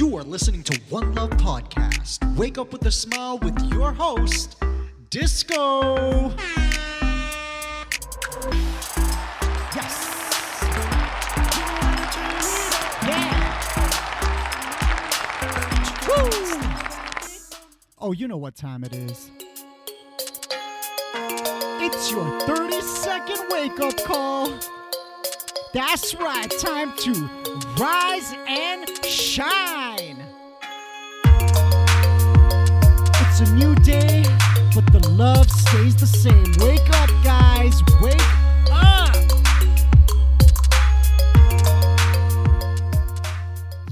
You are listening to One Love Podcast. Wake up with a smile with your host, Disco. Yes. Yeah. Woo. Oh, you know what time it is. It's your 30 second wake up call. That's right, time to rise and shine. A new day, but the love stays the same. Wake up, guys, wake up.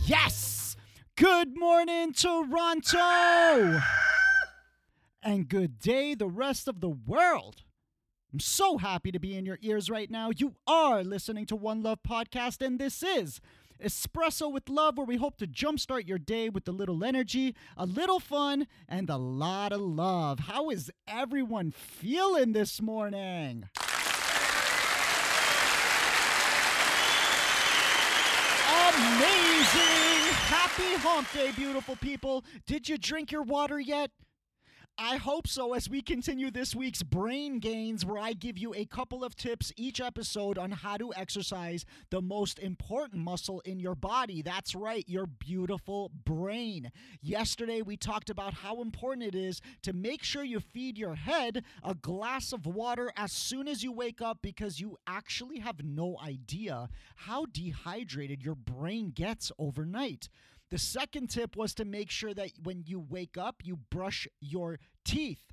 Yes! Good morning, Toronto! And good day, the rest of the world. I'm so happy to be in your ears right now. You are listening to One Love Podcast, and this is Espresso with Love, where we hope to jumpstart your day with a little energy, a little fun, and a lot of love. How is everyone feeling this morning? Amazing! Happy hump day, beautiful people. Did you drink your water yet? I hope so as we continue this week's Brain Gains, where I give you a couple of tips each episode on how to exercise the most important muscle in your body. That's right, your beautiful brain. Yesterday, we talked about how important it is to make sure you feed your head a glass of water as soon as you wake up because you actually have no idea how dehydrated your brain gets overnight. The second tip was to make sure that when you wake up, you brush your teeth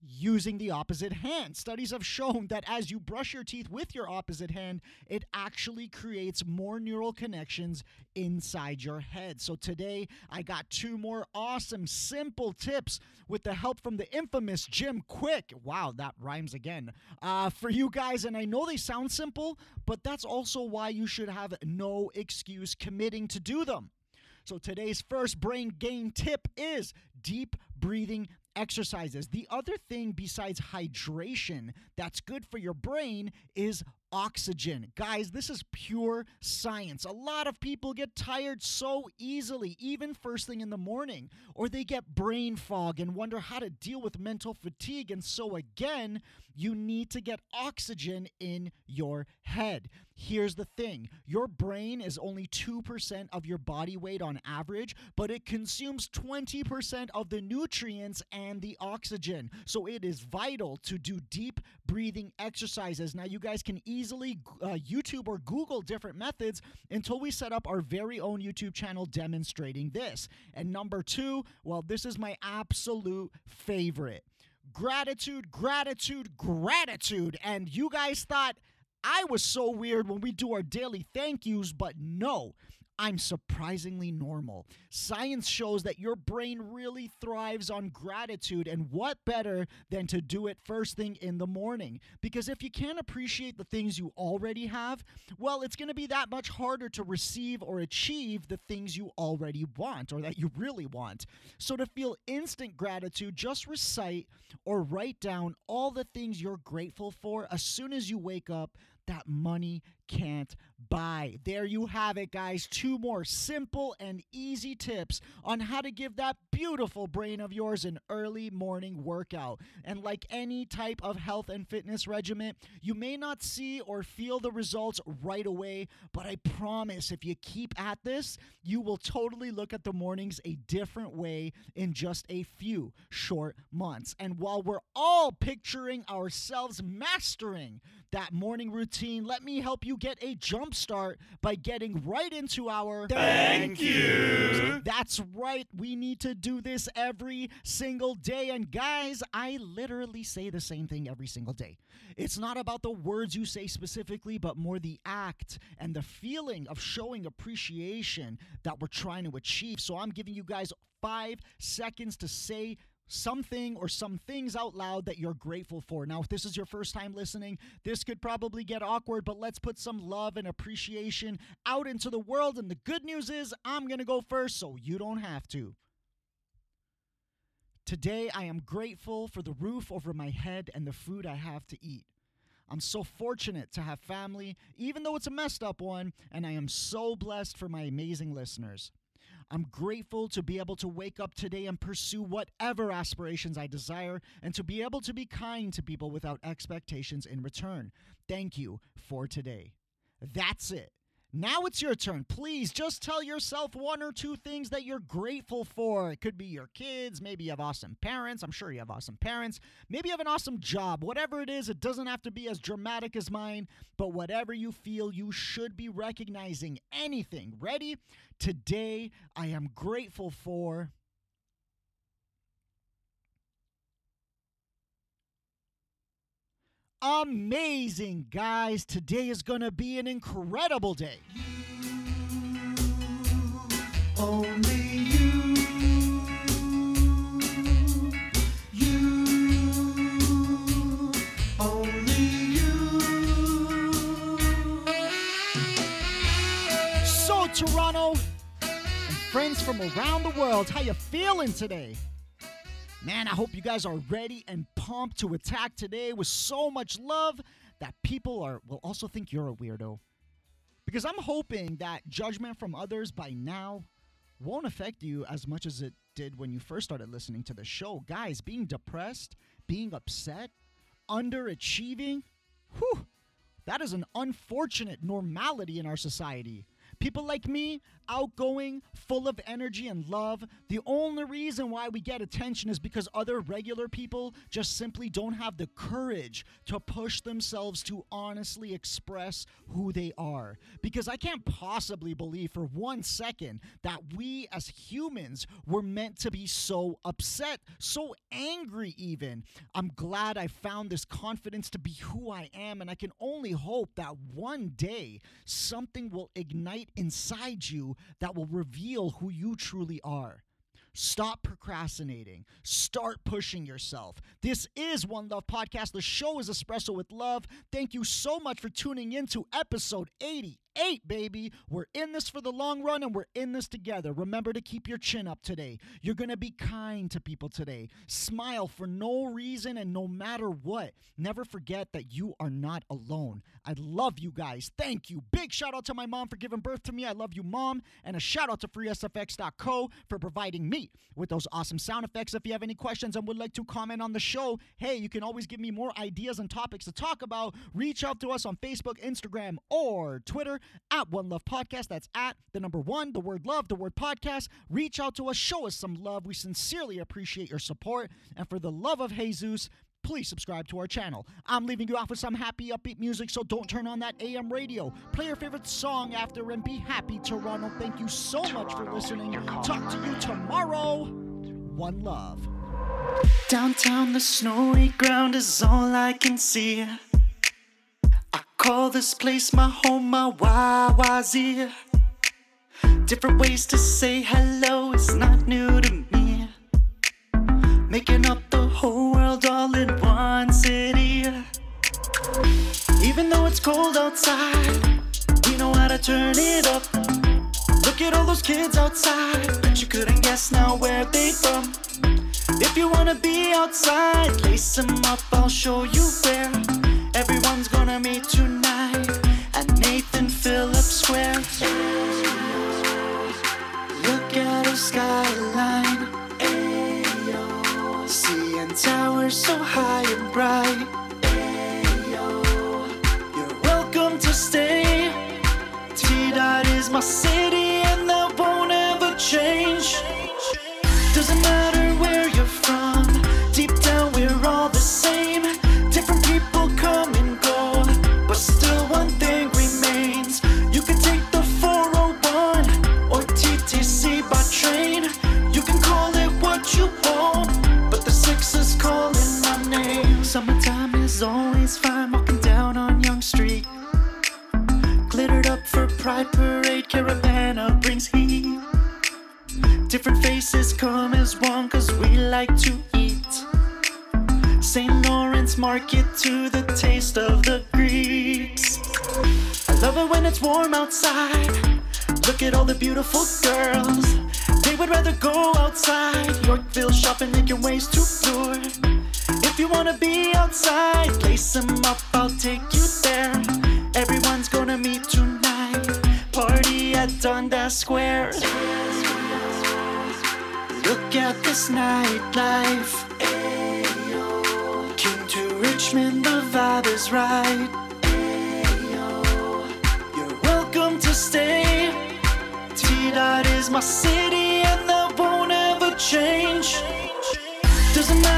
using the opposite hand. Studies have shown that as you brush your teeth with your opposite hand, it actually creates more neural connections inside your head. So today, I got two more awesome, simple tips with the help from the infamous Jim Kwik. Wow, that rhymes again. Uh, for you guys, and I know they sound simple, but that's also why you should have no excuse committing to do them. So today's first brain gain tip is deep breathing exercises. The other thing besides hydration that's good for your brain is oxygen. Guys, this is pure science. A lot of people get tired so easily, even first thing in the morning, or they get brain fog and wonder how to deal with mental fatigue. And so, again, you need to get oxygen in your head. Here's the thing your brain is only 2% of your body weight on average, but it consumes 20% of the nutrients and the oxygen. So it is vital to do deep breathing exercises. Now, you guys can easily uh, YouTube or Google different methods until we set up our very own YouTube channel demonstrating this. And number two, well, this is my absolute favorite gratitude, gratitude, gratitude. And you guys thought I was so weird when we do our daily thank yous, but no. I'm surprisingly normal. Science shows that your brain really thrives on gratitude, and what better than to do it first thing in the morning? Because if you can't appreciate the things you already have, well, it's going to be that much harder to receive or achieve the things you already want or that you really want. So, to feel instant gratitude, just recite or write down all the things you're grateful for as soon as you wake up that money can't buy. There you have it, guys. Two more simple and easy tips on how to give that beautiful brain of yours an early morning workout. And like any type of health and fitness regimen, you may not see or feel the results right away, but I promise if you keep at this, you will totally look at the mornings a different way in just a few short months. And while we're all picturing ourselves mastering that morning routine, let me help you get a jump start by getting right into our Thank you. That's right. We need to do this every single day. And guys, I literally say the same thing every single day. It's not about the words you say specifically, but more the act and the feeling of showing appreciation that we're trying to achieve. So I'm giving you guys five seconds to say something or some things out loud that you're grateful for. Now, if this is your first time listening, this could probably get awkward, but let's put some love and appreciation out into the world. And the good news is, I'm going to go first, so you don't have to. Today, I am grateful for the roof over my head and the food I have to eat. I'm so fortunate to have family, even though it's a messed up one, and I am so blessed for my amazing listeners. I'm grateful to be able to wake up today and pursue whatever aspirations I desire and to be able to be kind to people without expectations in return. Thank you for today. That's it. Now it's your turn. Please just tell yourself one or two things that you're grateful for. It could be your kids. Maybe you have awesome parents. I'm sure you have awesome parents. Maybe you have an awesome job. Whatever it is, it doesn't have to be as dramatic as mine, but whatever you feel, you should be recognizing anything. Ready? Today, I am grateful for. Amazing, guys. Today is going to be an incredible day. Only you. You. Only you. So, Toronto and friends from around the world, how you feeling today? Man, I hope you guys are ready and pumped to attack today with so much love that people are will also think you're a weirdo. Because I'm hoping that judgment from others by now won't affect you as much as it did when you first started listening to the show. Guys, being depressed, being upset, underachieving, whew, that is an unfortunate normality in our society. People like me, outgoing, full of energy and love, the only reason why we get attention is because other regular people just simply don't have the courage to push themselves to honestly express who they are. Because I can't possibly believe for one second that we as humans were meant to be so upset, so angry, even. I'm glad I found this confidence to be who I am, and I can only hope that one day something will ignite inside you that will reveal who you truly are. Stop procrastinating. Start pushing yourself. This is One Love Podcast. The show is Espresso with Love. Thank you so much for tuning in to episode 88, baby. We're in this for the long run and we're in this together. Remember to keep your chin up today. You're going to be kind to people today. Smile for no reason and no matter what. Never forget that you are not alone. I love you guys. Thank you. Big shout out to my mom for giving birth to me. I love you, mom. And a shout out to freesfx.co for providing me with those awesome sound effects. If you have any questions and would like to comment on the show, hey, you can always give me more ideas and topics to talk about. Reach out to us on Facebook, Instagram, or Twitter at One Love Podcast. That's at the number one, the word love, the word podcast. Reach out to us, show us some love. We sincerely appreciate your support. And for the love of Jesus, please subscribe to our channel. I'm leaving you off with some happy, upbeat music, so don't turn on that AM radio. Play your favorite song after and be happy, Toronto. Thank you so much for listening. Talk to you tomorrow. One love. Downtown, the snowy ground is all I can see. Call this place my home, my Wawazir. Different ways to say hello is not new to me. Making up the whole world all in one city. Even though it's cold outside, we know how to turn it up. Look at all those kids outside, bet you couldn't guess now where they from. If you wanna be outside, lace them up, I'll show you where. Towers so high and bright. Different faces come as one cause we like to eat. St. Lawrence Market to the taste of the Greeks. I love it when it's warm outside. Look at all the beautiful girls. They would rather go outside. Yorkville shopping, making ways to Bloor. If you wanna be outside, lace them up, I'll take you there. Everyone's gonna meet tonight. Party at Dundas Square. Look at this nightlife. Ayo. Came to Richmond, the vibe is right. Ayo. You're welcome to stay. T Dot is my city, and that won't ever change. Doesn't matter